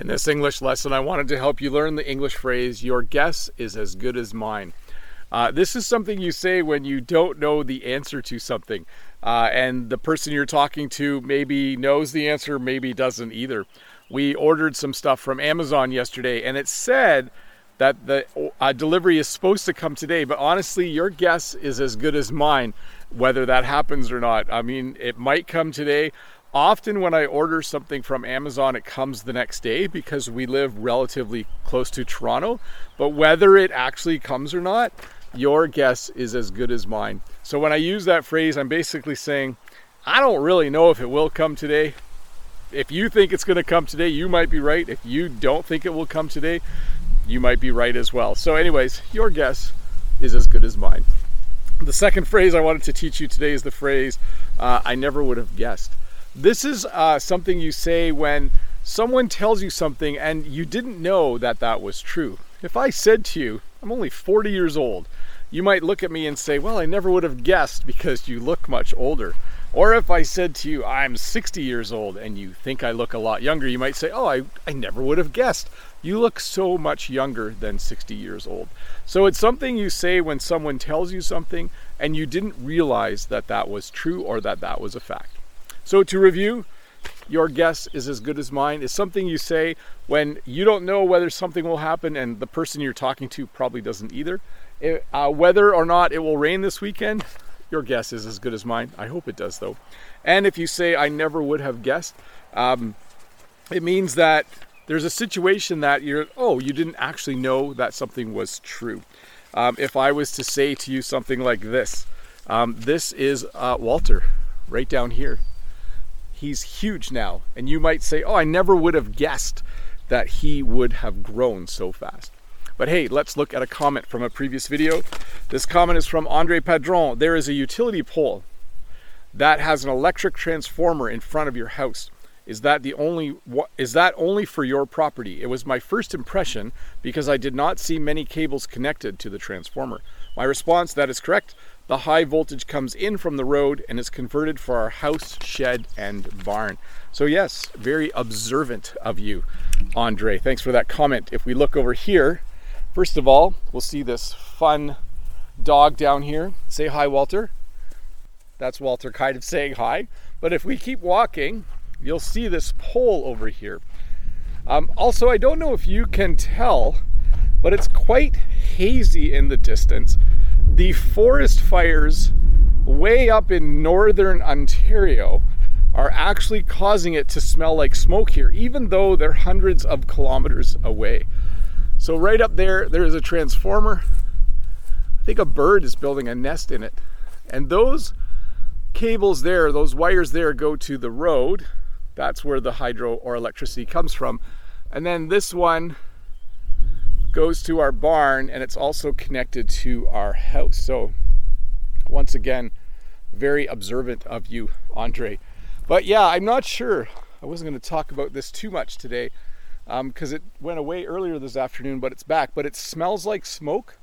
In this English lesson, I wanted to help you learn the English phrase, Your guess is as good as mine. Uh, this is something you say when you don't know the answer to something, uh, and the person you're talking to maybe knows the answer, maybe doesn't either. We ordered some stuff from Amazon yesterday, and it said that the uh, delivery is supposed to come today, but honestly, your guess is as good as mine whether that happens or not. I mean, it might come today. Often, when I order something from Amazon, it comes the next day because we live relatively close to Toronto. But whether it actually comes or not, your guess is as good as mine. So when I use that phrase, I'm basically saying, I don't really know if it will come today. If you think it's going to come today, you might be right. If you don't think it will come today, you might be right as well. So, anyways, your guess is as good as mine. The second phrase I wanted to teach you today is the phrase, uh, I never would have guessed. This is uh, something you say when someone tells you something and you didn't know that that was true. If I said to you, I'm only 40 years old, you might look at me and say, Well, I never would have guessed because you look much older. Or if I said to you, I'm 60 years old and you think I look a lot younger, you might say, Oh, I, I never would have guessed. You look so much younger than 60 years old. So it's something you say when someone tells you something and you didn't realize that that was true or that that was a fact. So to review, your guess is as good as mine is something you say when you don't know whether something will happen and the person you're talking to probably doesn't either. It, uh, whether or not it will rain this weekend, your guess is as good as mine. I hope it does, though. And if you say, I never would have guessed, um, it means that there's a situation that you're, oh, you didn't actually know that something was true. Um, if I was to say to you something like this, um, this is uh, Walter right down here. He's huge now. And you might say, oh, I never would have guessed that he would have grown so fast. But hey, let's look at a comment from a previous video. This comment is from Andre Padron. There is a utility pole that has an electric transformer in front of your house. Is that the only is that only for your property? It was my first impression because I did not see many cables connected to the transformer. My response that is correct. The high voltage comes in from the road and is converted for our house, shed, and barn. So yes, very observant of you, Andre. Thanks for that comment. If we look over here, First of all, we'll see this fun dog down here. Say hi, Walter. That's Walter kind of saying hi. But if we keep walking, you'll see this pole over here. Um, also, I don't know if you can tell, but it's quite hazy in the distance. The forest fires way up in northern Ontario are actually causing it to smell like smoke here, even though they're hundreds of kilometers away. So right up there, there is a transformer. I think a bird is building a nest in it. And those cables there, those wires there go to the road. That's where the hydro or electricity comes from. And then this one goes to our barn and it's also connected to our house. So once again, very observant of you, Andre. But yeah, I'm not sure. I wasn't going to talk about this too much today because um, it went away earlier this afternoon, but it's back. But it smells like smoke,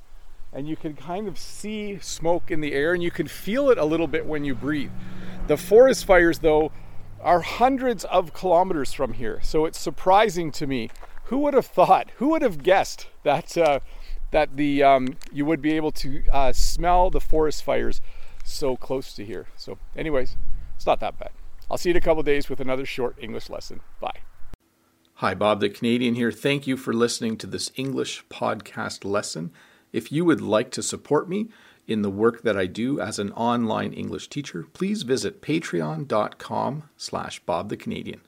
and you can kind of see smoke in the air, and you can feel it a little bit when you breathe. The forest fires, though, are hundreds of kilometers from here, so it's surprising to me. Who would have thought? Who would have guessed that uh, that the um, you would be able to uh, smell the forest fires so close to here? So, anyways, it's not that bad. I'll see you in a couple days with another short English lesson. Bye. Hi, Bob the Canadian here. Thank you for listening to this English podcast lesson. If you would like to support me in the work that I do as an online English teacher, please visit patreon.com slash Bob the Canadian.